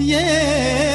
वतन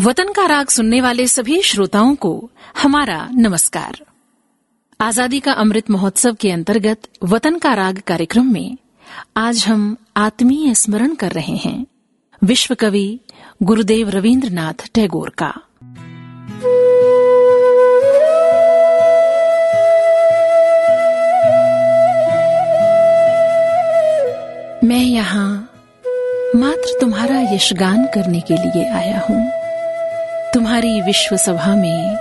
वतन का राग सुनने वाले सभी श्रोताओं को हमारा नमस्कार। आज़ादी का अमृत महोत्सव के अंतर्गत वतन का राग कार्यक्रम में आज हम आत्मीय स्मरण कर रहे हैं। विश्व कवि गुरुदेव रविंद्रनाथ टैगोर का। मैं यहाँ मात्र तुम्हारा यशगान करने के लिए आया हूँ। तुम्हारी विश्व सभा में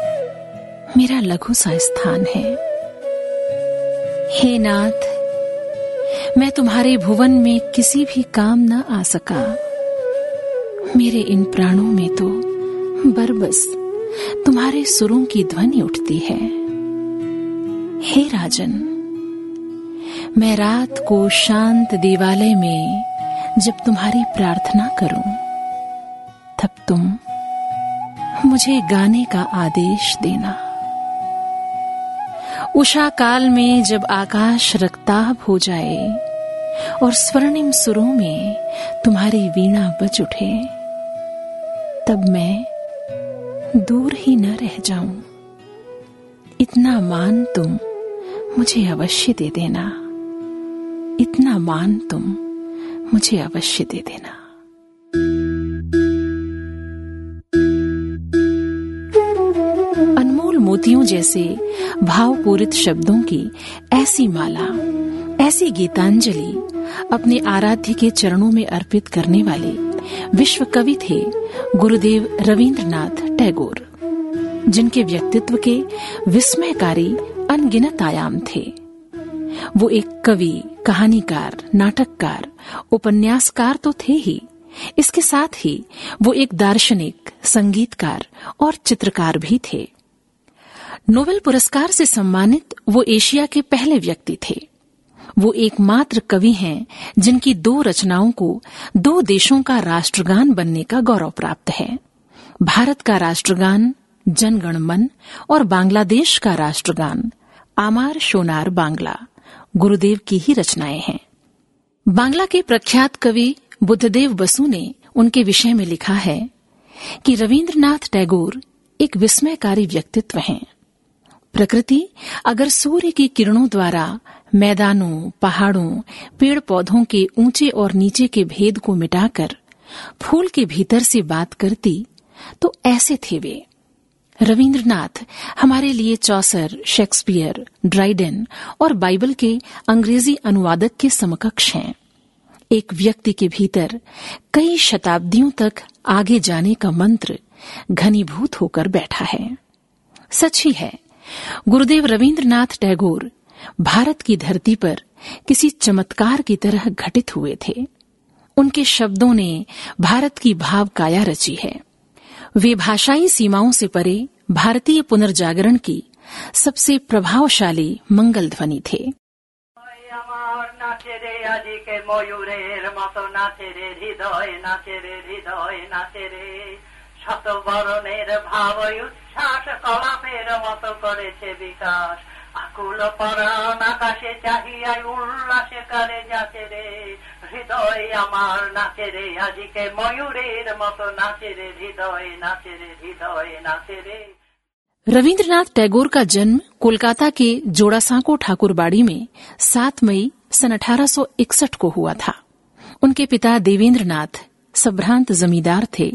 मेरा लघु सा स्थान है। हे नाथ, मैं तुम्हारे भुवन में किसी भी काम न आ सका। मेरे इन प्राणों में तो बरबस तुम्हारे सुरों की ध्वनि उठती है। हे राजन, मैं रात को शांत देवालय में जब तुम्हारी प्रार्थना करूँ, तब तुम मुझे गाने का आदेश देना। उषा काल में जब आकाश रक्ताब हो जाए और स्वर्णिम सुरों में तुम्हारी वीणा बज उठे, तब मैं दूर ही न रह जाऊँ। इतना मान तुम मुझे अवश्य दे देना। इतना मान तुम मुझे अवश्य दे देना। मोतियों जैसे भावपूरित शब्दों की ऐसी माला, ऐसी गीतांजलि अपने आराध्य के चरणों में अर्पित करने वाले विश्व कवि थे गुरुदेव रविंद्रनाथ टैगोर, जिनके व्यक्तित्व के विस्मयकारी अनगिनत आयाम थे। वो एक कवि, कहानीकार, नाटककार, उपन्यासकार तो थे ही। इसके साथ ही वो एक दार्शनिक, संगीतकार और चित्रकार भी थे। नोबेल पुरस्कार से सम्मानित वो एशिया के पहले व्यक्ति थे। वो एकमात्र कवि हैं, जिनकी दो रचनाओं को दो देशों का राष्ट्रगान बनने का गौरव प्राप्त है। भारत का राष्ट्रगान जनगण मन और बांग्लादेश का राष्ट्रगान, आमार शोनार बांग्ला, गुरुदेव की ही रचनाएँ हैं। बांग्ला के प्रख्यात कवि बुद्धदेव बसु ने उनके विषय में लिखा है कि रविंद्रनाथ टैगोर एक विस्मयकारी व्यक्तित्व हैं। प्रकृति, अगर सूर्य की किरणों द्वारा, मैदानों, पहाड़ों पेड़ पौधों के ऊँचे और नीचे के भेद को मिटाकर, फूल के भीतर से बात करती तो ऐसे थे वे। रविंद्रनाथ, हमारे लिए चौसर, शेक्सपियर, ड्राइडन और बाइबल के अंग्रेज़ी अनुवादक के समकक्ष हैं। एक व्यक्ति के भीतर कई शताब्दियों तक आगे जाने का मंत्र घनीभूत होकर बैठा है। सच ही है गुरुदेव रविंद्रनाथ टैगोर भारत की धरती पर किसी चमत्कार की तरह घटित हुए थे उनके शब्दों ने भारत की भाव काया रची है वे भाषाई सीमाओं से परे भारतीय पुनर्जागरण की सबसे प्रभावशाली मंगल ध्वनि थे আমার নাচে রে আজিকে ময়ূরের মতো নাচে রে হৃদয় নাচে রে হৃদয় নাচে রে শত বরণের ভাব উচ্ছ্বাস কলাপের মতো করেছে বিকাশ আকুল পরাণ আকাশে চাহিয়াই উল্লাসে করে যাচ্ছে রে হৃদয় আমার নাচে রে আজিকে ময়ূরের মতো নাচে রে হৃদয় নাচে রে হৃদয় নাচে রে रविंद्रनाथ टैगोर का जन्म कोलकाता के जोड़ासांको ठाकुरबाड़ी में 7 मई सन 1861 को हुआ था उनके पिता देवेंद्रनाथ संभ्रांत जमींदार थे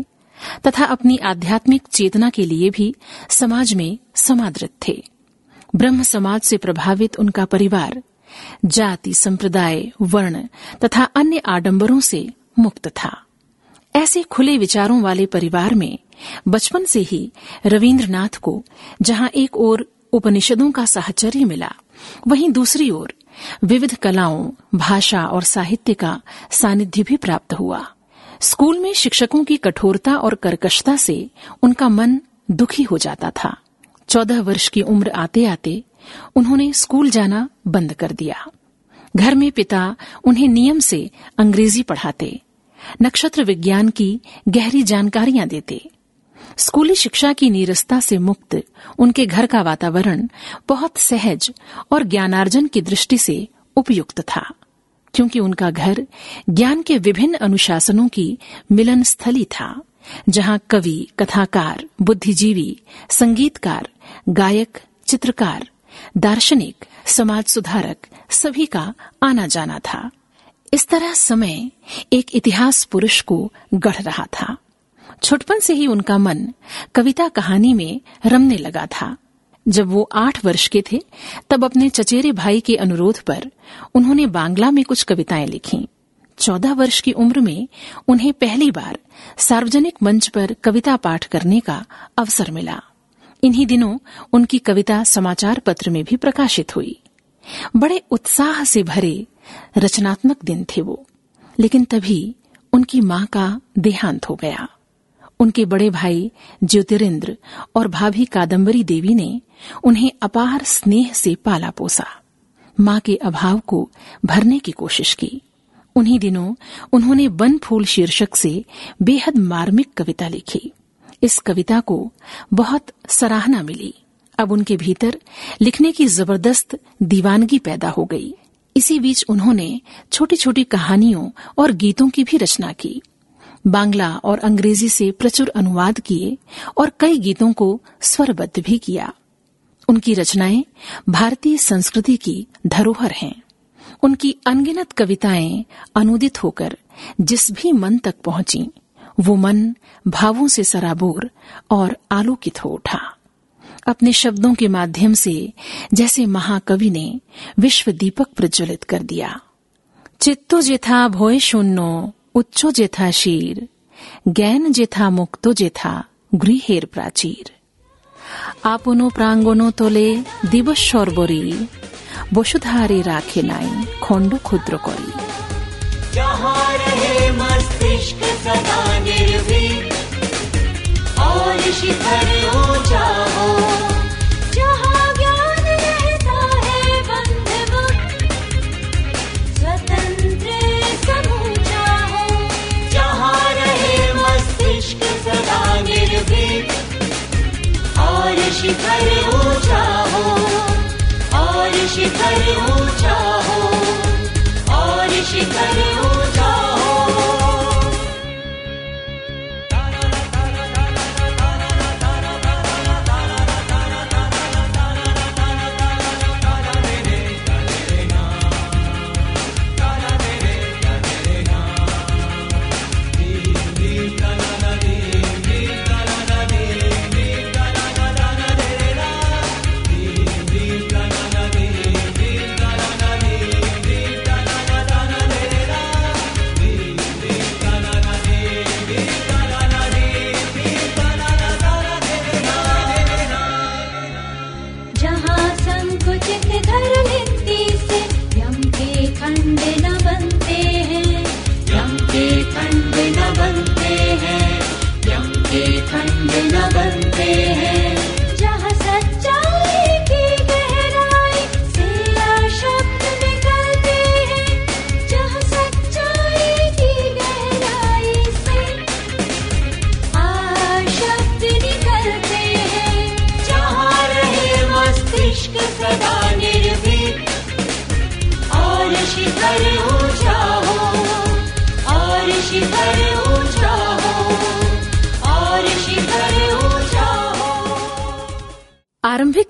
तथा अपनी आध्यात्मिक चेतना के लिए भी समाज में समादृत थे। ब्रह्म समाज से प्रभावित उनका परिवार, जाति, संप्रदाय, वर्ण तथा अन्य आडंबरों से मुक्त था। ऐसे खुले विचारों वाले परिवार में बचपन से ही रविंद्रनाथ को जहाँ एक ओर उपनिषदों का साहचर्य मिला, वहीं दूसरी ओर विविध कलाओं, भाषा और साहित्य का सानिध्य भी प्राप्त हुआ। स्कूल में शिक्षकों की कठोरता और कर्कशता से उनका मन दुखी हो जाता था। चौदह वर्ष की उम्र आते आते उन्होंने स्कूल जाना बंद कर दिया। घर में पिता उन्हें नियम से अंग्रेज़ी पढ़ाते, नक्षत्र विज्ञान की गहरी जानकारियाँ देते। स्कूली शिक्षा की नीरसता से मुक्त उनके घर का वातावरण बहुत सहज और ज्ञानार्जन की दृष्टि से उपयुक्त था। क्योंकि उनका घर ज्ञान के विभिन्न अनुशासनों की मिलन स्थली था, जहाँ कवि, कथाकार, बुद्धिजीवी, संगीतकार, गायक, चित्रकार, दार्शनिक, समाज सुधारक सभी का आना जाना था। इस तरह समय एक इतिहास पुरुष को गढ़ रहा था। छुटपन से ही उनका मन कविता कहानी में रमने लगा था। जब वो आठ वर्ष के थे, तब अपने चचेरे भाई के अनुरोध पर उन्होंने बांग्ला में कुछ कविताएँ लिखी। चौदह वर्ष की उम्र में उन्हें पहली बार सार्वजनिक मंच पर कविता पाठ करने का अवसर मिला। इन्हीं दिनों उनकी कविता समाचार पत्र में भी प्रकाशित हुई। बड़े उत्साह से भरे रचनात्मक दिन थे वो, लेकिन तभी उनकी माँ का देहांत हो गया। उनके बड़े भाई ज्योतिरिंद्र और भाभी कादम्बरी देवी ने उन्हें अपार स्नेह से पाला पोसा। माँ के अभाव को भरने की कोशिश की। उन्हीं दिनों उन्होंने वन फूल शीर्षक से बेहद मार्मिक कविता लिखी। इस कविता को बहुत सराहना मिली। अब उनके भीतर लिखने की ज़बरदस्त दीवानगी पैदा हो गई। इसी बीच उन्होंने छोटी छोटी कहानियों और गीतों की भी रचना की। बांग्ला और अंग्रेज़ी से प्रचुर अनुवाद किए और कई गीतों को स्वरबद्ध भी किया। उनकी रचनाएँ भारतीय संस्कृति की धरोहर हैं। उनकी अनगिनत कविताएँ अनुदित होकर जिस भी मन तक पहुँची, वो मन भावों से सराबोर और आलोकित हो उठा। अपने शब्दों के माध्यम से जैसे महाकवि ने विश्व दीपक प्रज्वलित कर दिया। चित्तो जेथा भोय शून्नो उच्चो जेथा शीर জ্ঞান যেথা মুক্ত যেথা গৃহের প্রাচীর আপনো প্রাঙ্গণ তোলে দিবস সর্বরী বসুধারে রাখে নাই খণ্ড ক্ষুদ্র করি जहाँ रहे मस्तिष्क सदा निर्भीक और शिखर ऊंचा हो शिखर ऊँचा हो और शिखर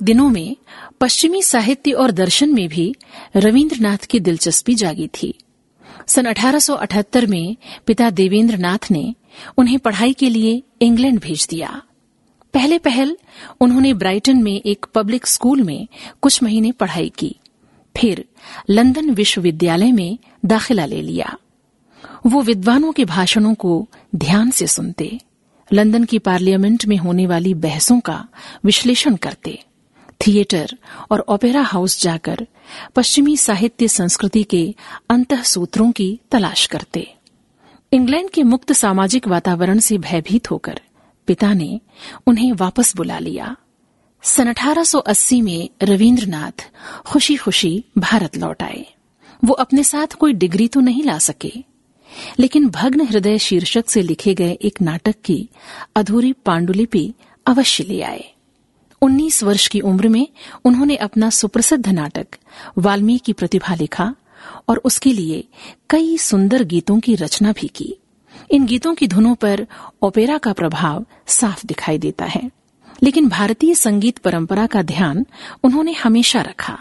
दिनों में पश्चिमी साहित्य और दर्शन में भी रविन्द्रनाथ की दिलचस्पी जागी थी। सन 1878 में पिता देवेंद्र नाथ ने उन्हें पढ़ाई के लिए इंग्लैंड भेज दिया। पहले पहल उन्होंने ब्राइटन में एक पब्लिक स्कूल में कुछ महीने पढ़ाई की। फिर लंदन विश्वविद्यालय में दाखिला ले लिया। वो विद्वानों के भाषणों को ध्यान से सुनते, लंदन की पार्लियामेंट में होने वाली बहसों का विश्लेषण करते। थिएटर और ओपेरा हाउस जाकर पश्चिमी साहित्य संस्कृति के अंत सूत्रों की तलाश करते। इंग्लैंड के मुक्त सामाजिक वातावरण से भयभीत होकर पिता ने उन्हें वापस बुला लिया। सन 1880 में रविन्द्रनाथ खुशी खुशी भारत लौट आए। वो अपने साथ कोई डिग्री तो नहीं ला सके, लेकिन भग्न हृदय शीर्षक से लिखे गए एक नाटक की अधूरी पांडुलिपि अवश्य ले आए। 19 वर्ष की उम्र में उन्होंने अपना सुप्रसिद्ध नाटक, वाल्मीकि प्रतिभा लिखा और उसके लिए कई सुंदर गीतों की रचना भी की। इन गीतों की धुनों पर ओपेरा का प्रभाव साफ़ दिखाई देता है। लेकिन भारतीय संगीत परंपरा का ध्यान उन्होंने हमेशा रखा।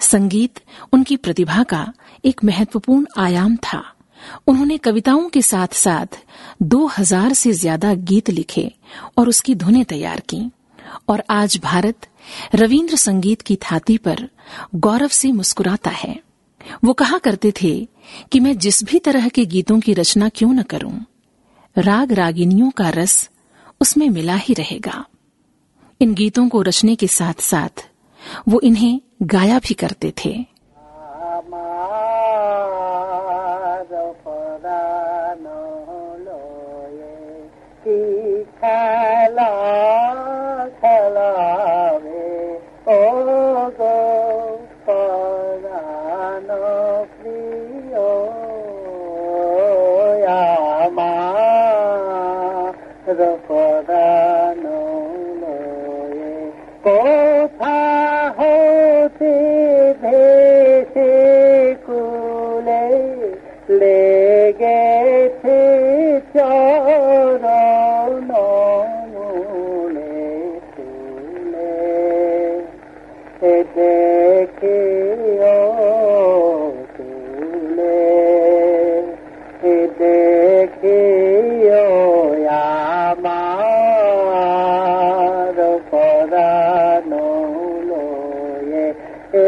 संगीत उनकी प्रतिभा का एक महत्वपूर्ण आयाम था। उन्होंने कविताओं के साथ साथ 2000 से ज़्यादा गीत लिखे और उसकी धुनें तैयार की। और आज भारत रविंद्र संगीत की थाती पर गौरव से मुस्कुराता है। वो कहा करते थे कि मैं जिस भी तरह के गीतों की रचना क्यों न करूँ, राग रागिनियों का रस उसमें मिला ही रहेगा। इन गीतों को रचने के साथ साथ वो इन्हें गाया भी करते थे।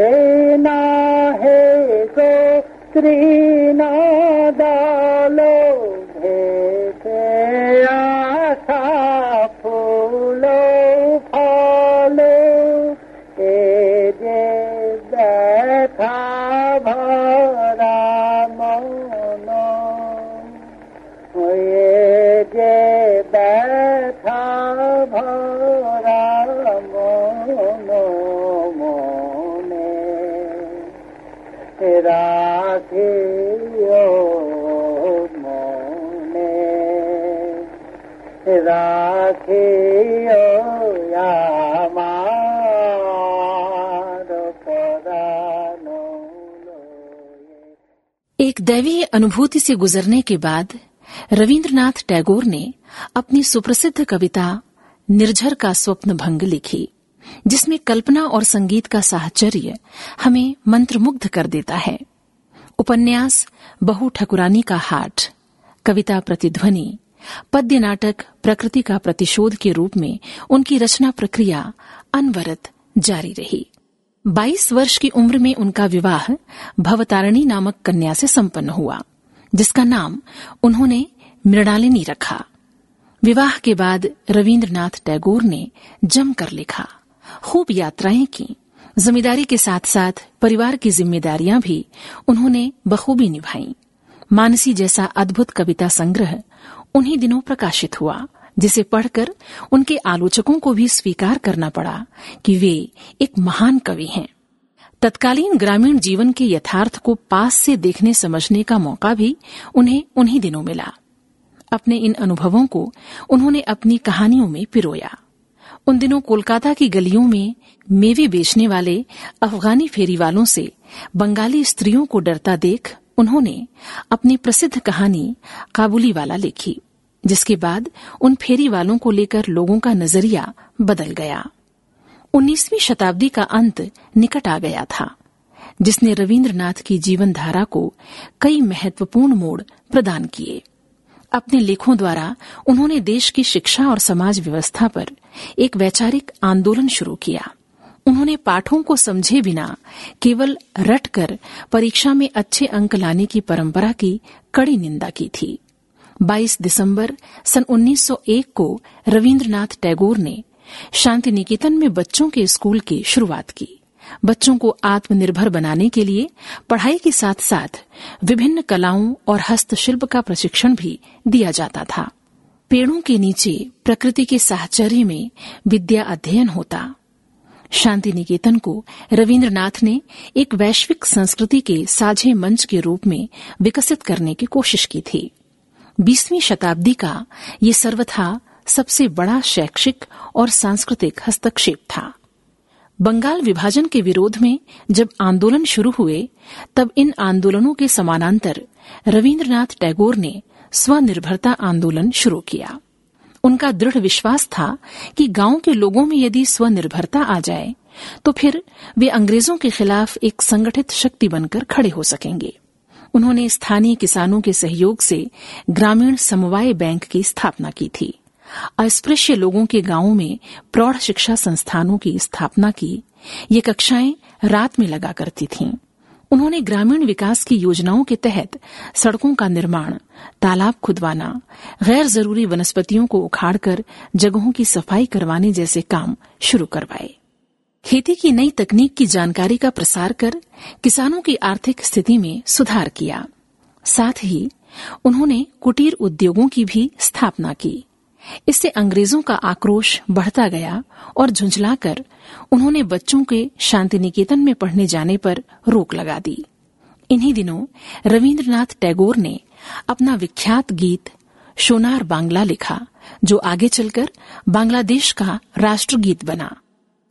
देना है गो श्री दैवीय अनुभूति से गुजरने के बाद रविंद्रनाथ टैगोर ने अपनी सुप्रसिद्ध कविता निर्झर का स्वप्न भंग लिखी, जिसमें कल्पना और संगीत का साहचर्य हमें मंत्रमुग्ध कर देता है। उपन्यास बहु ठकुरानी का हाट, कविता प्रतिध्वनि, पद्य नाटक प्रकृति का प्रतिशोध के रूप में उनकी रचना प्रक्रिया अनवरत जारी रही। 22 वर्ष की उम्र में उनका विवाह भवतारिणी नामक कन्या से संपन्न हुआ, जिसका नाम उन्होंने मृणालिनी रखा। विवाह के बाद रविंद्रनाथ टैगोर ने जमकर लिखा। खूब यात्राएँ की। जमींदारी के साथ साथ परिवार की जिम्मेदारियाँ भी उन्होंने बखूबी निभाई। मानसी जैसा अद्भुत कविता संग्रह उन्हीं दिनों प्रकाशित हुआ। जिसे पढ़कर उनके आलोचकों को भी स्वीकार करना पड़ा कि वे एक महान कवि हैं। तत्कालीन ग्रामीण जीवन के यथार्थ को पास से देखने समझने का मौका भी उन्हें उन्हीं दिनों मिला। अपने इन अनुभवों को उन्होंने अपनी कहानियों में पिरोया। उन दिनों कोलकाता की गलियों में मेवे बेचने वाले अफगानी फेरी वालों से बंगाली स्त्रियों को डरता देख उन्होंने अपनी प्रसिद्ध कहानी काबुली वाला लिखी। जिसके बाद उन फेरी वालों को लेकर लोगों का नज़रिया बदल गया। 19वीं शताब्दी का अंत निकट आ गया था, जिसने रविंद्रनाथ की जीवन धारा को कई महत्वपूर्ण मोड़ प्रदान किए। अपने लेखों द्वारा उन्होंने देश की शिक्षा और समाज व्यवस्था पर एक वैचारिक आंदोलन शुरू किया। उन्होंने पाठों को समझे बिना केवल रटकर परीक्षा में अच्छे अंक लाने की परंपरा की कड़ी निंदा की थी। 22 दिसंबर सन 1901 को रविंद्रनाथ टैगोर ने शांति निकेतन में बच्चों के स्कूल की शुरुआत की। बच्चों को आत्मनिर्भर बनाने के लिए पढ़ाई के साथ साथ विभिन्न कलाओं और हस्तशिल्प का प्रशिक्षण भी दिया जाता था। पेड़ों के नीचे प्रकृति के साहचर्य में विद्या अध्ययन होता। शांति निकेतन को रविन्द्रनाथ ने एक वैश्विक संस्कृति के साझे मंच के रूप में विकसित करने की कोशिश की थी। बीसवीं शताब्दी का ये सर्वथा सबसे बड़ा शैक्षिक और सांस्कृतिक हस्तक्षेप था। बंगाल विभाजन के विरोध में जब आंदोलन शुरू हुए, तब इन आंदोलनों के समानांतर रविन्द्रनाथ टैगोर ने स्वनिर्भरता आंदोलन शुरू किया। उनका दृढ़ विश्वास था कि गाँव के लोगों में यदि स्वनिर्भरता आ जाए तो फिर वे अंग्रेज़ों के खिलाफ एक संगठित शक्ति बनकर खड़े हो सकेंगे। उन्होंने स्थानीय किसानों के सहयोग से ग्रामीण समवाय बैंक की स्थापना की थी। अस्पृश्य लोगों के गाँवों में प्रौढ़ शिक्षा संस्थानों की स्थापना की ये कक्षाएँ रात में लगा करती थीं। उन्होंने ग्रामीण विकास की योजनाओं के तहत सड़कों का निर्माण, तालाब खुदवाना, गैर ज़रूरी वनस्पतियों को उखाड़कर जगहों की सफ़ाई करवाने जैसे काम शुरू करवाए। खेती की नई तकनीक की जानकारी का प्रसार कर किसानों की आर्थिक स्थिति में सुधार किया। साथ ही उन्होंने कुटीर उद्योगों की भी स्थापना की। इससे अंग्रेज़ों का आक्रोश बढ़ता गया और झुंझलाकर उन्होंने बच्चों के शांति निकेतन में पढ़ने जाने पर रोक लगा दी। इन्हीं दिनों रविन्द्रनाथ टैगोर ने अपना विख्यात गीत सोनार बांग्ला लिखा, जो आगे चलकर बांग्लादेश का राष्ट्रगीत बना।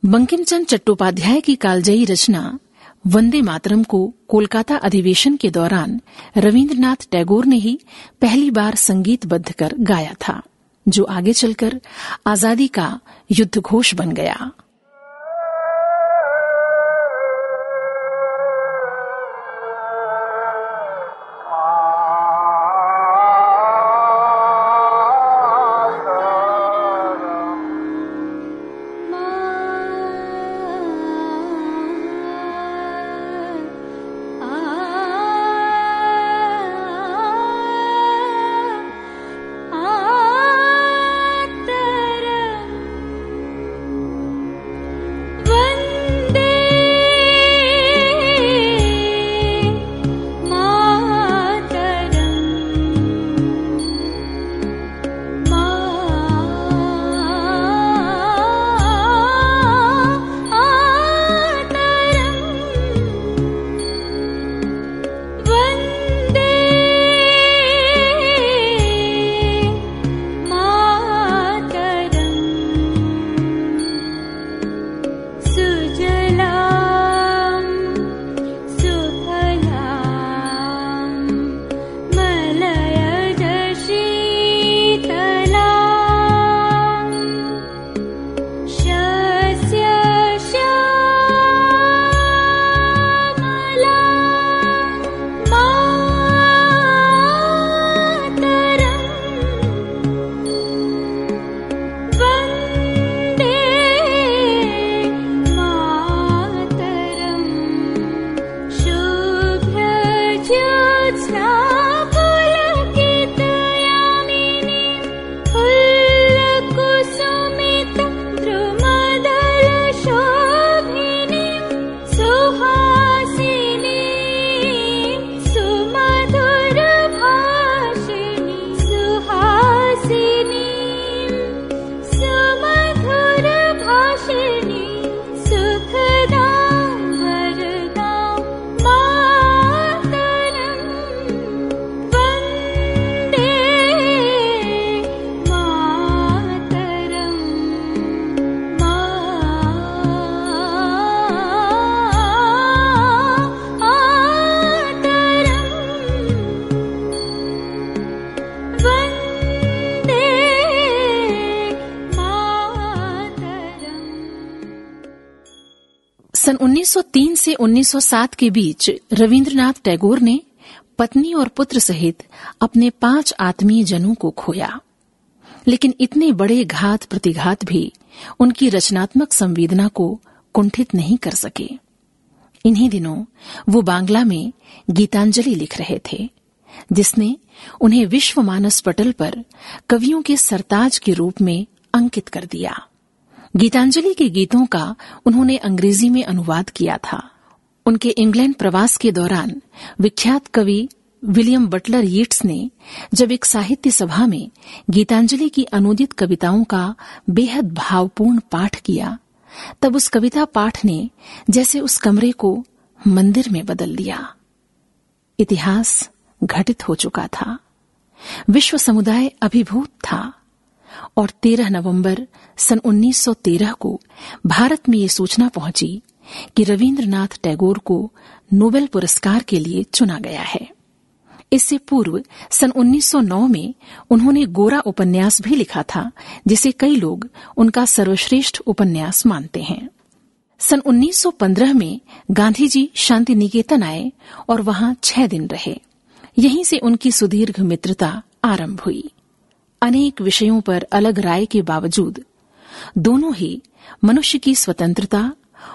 बंकिम चंद चट्टोपाध्याय की कालजयी रचना वंदे मातरम को कोलकाता अधिवेशन के दौरान रविन्द्रनाथ टैगोर ने ही पहली बार संगीतबद्ध कर गाया था, जो आगे चलकर आज़ादी का युद्ध घोष बन गया। 1903 से 1907 के बीच रविन्द्रनाथ टैगोर ने पत्नी और पुत्र सहित अपने पाँच आत्मीय जनों को खोया। लेकिन इतने बड़े घात प्रतिघात भी उनकी रचनात्मक संवेदना को कुंठित नहीं कर सके। इन्हीं दिनों वो बांग्ला में गीतांजलि लिख रहे थे, जिसने उन्हें विश्व मानस पटल पर कवियों के सरताज के रूप में अंकित कर दिया। गीतांजलि के गीतों का उन्होंने अंग्रेज़ी में अनुवाद किया था। उनके इंग्लैंड प्रवास के दौरान विख्यात कवि विलियम बटलर यीट्स ने जब एक साहित्य सभा में गीतांजलि की अनुदित कविताओं का बेहद भावपूर्ण पाठ किया, तब उस कविता पाठ ने जैसे उस कमरे को मंदिर में बदल दिया। इतिहास घटित हो चुका था। विश्व समुदाय अभिभूत था। और 13 नवंबर सन 1913 को भारत में ये सूचना पहुँची कि रविंद्रनाथ टैगोर को नोबेल पुरस्कार के लिए चुना गया है। इससे पूर्व सन 1909 में उन्होंने गोरा उपन्यास भी लिखा था, जिसे कई लोग उनका सर्वश्रेष्ठ उपन्यास मानते हैं। सन 1915 में गांधी जी शांति निकेतन आए और वहाँ छह दिन रहे। यहीं से उनकी सुदीर्घ मित्रता आरंभ हुई। अनेक विषयों पर अलग राय के बावजूद, दोनों ही मनुष्य की स्वतंत्रता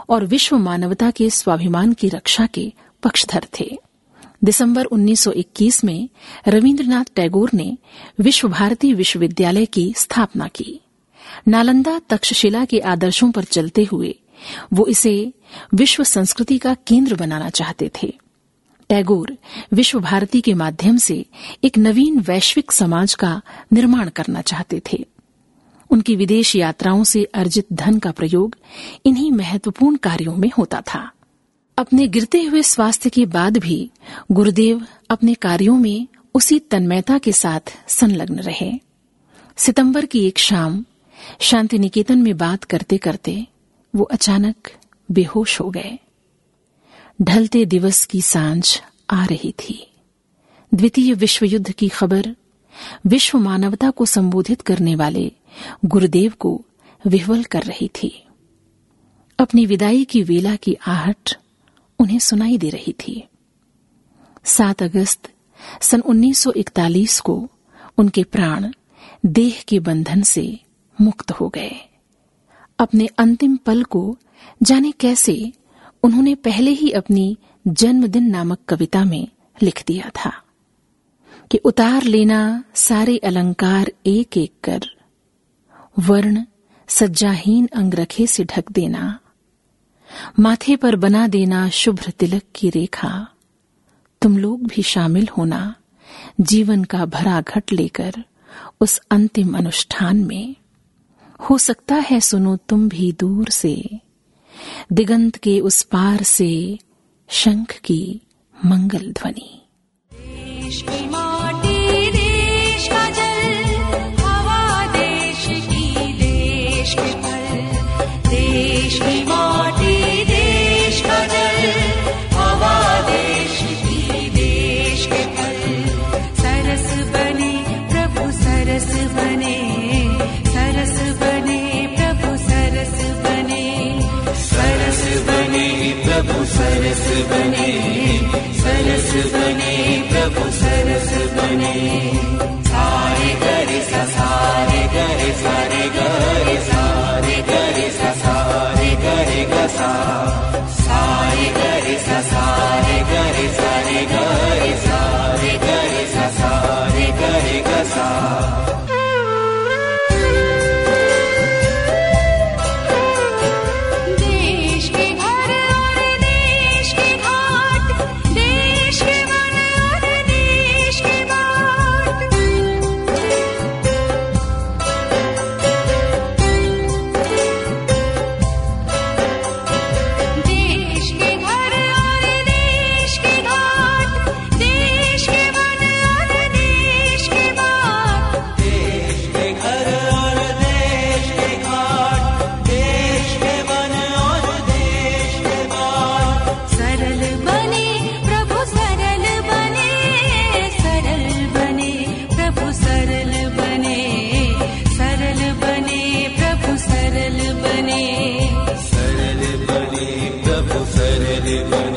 और विश्व मानवता के स्वाभिमान की रक्षा के पक्षधर थे। दिसंबर 1921 में रविंद्रनाथ टैगोर ने विश्व भारती विश्वविद्यालय की स्थापना की। नालंदा तक्षशिला के आदर्शों पर चलते हुए वो इसे विश्व संस्कृति का केंद्र बनाना चाहते थे। टैगोर विश्व भारती के माध्यम से एक नवीन वैश्विक समाज का निर्माण करना चाहते थे। उनकी विदेश यात्राओं से अर्जित धन का प्रयोग इन्हीं महत्वपूर्ण कार्यों में होता था। अपने गिरते हुए स्वास्थ्य के बाद भी गुरुदेव अपने कार्यों में उसी तन्मयता के साथ संलग्न रहे। सितंबर की एक शाम शांति निकेतन में बात करते करते वो अचानक बेहोश हो गए। ढलते दिवस की साँझ आ रही थी। द्वितीय विश्व युद्ध की खबर, विश्व मानवता को संबोधित करने वाले गुरुदेव को विह्वल कर रही थी। अपनी विदाई की वेला की आहट उन्हें सुनाई दे रही थी। सात अगस्त सन 1941 को उनके प्राण देह के बंधन से मुक्त हो गए। अपने अंतिम पल को जाने कैसे उन्होंने पहले ही अपनी जन्मदिन नामक कविता में लिख दिया था कि उतार लेना सारे अलंकार एक एक कर, वर्ण सज्जाहीन अंगरखे से ढक देना, माथे पर बना देना शुभ्र तिलक की रेखा, तुम लोग भी शामिल होना, जीवन का भरा घट लेकर उस अंतिम अनुष्ठान में। हो सकता है सुनो तुम भी दूर से दिगंत के उस पार से शंख की मंगल ध्वनि। बने प्रभु सरस बने सारे गरे सा सारे गरे सारे गरे सारे गरे सा सारे गरे ग सारे सा सारे गरे सारे गरे सारे गरे सा सारे गरे ग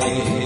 सारे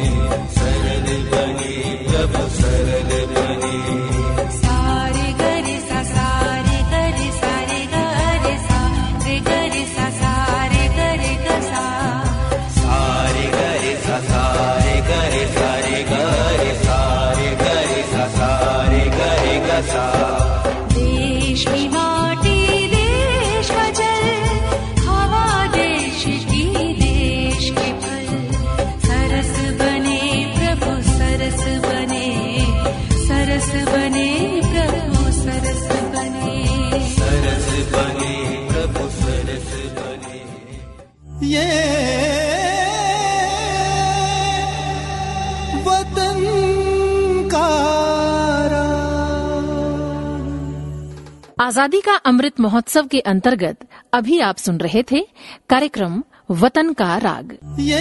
आज़ादी का अमृत महोत्सव के अंतर्गत अभी आप सुन रहे थे कार्यक्रम वतन का राग। ये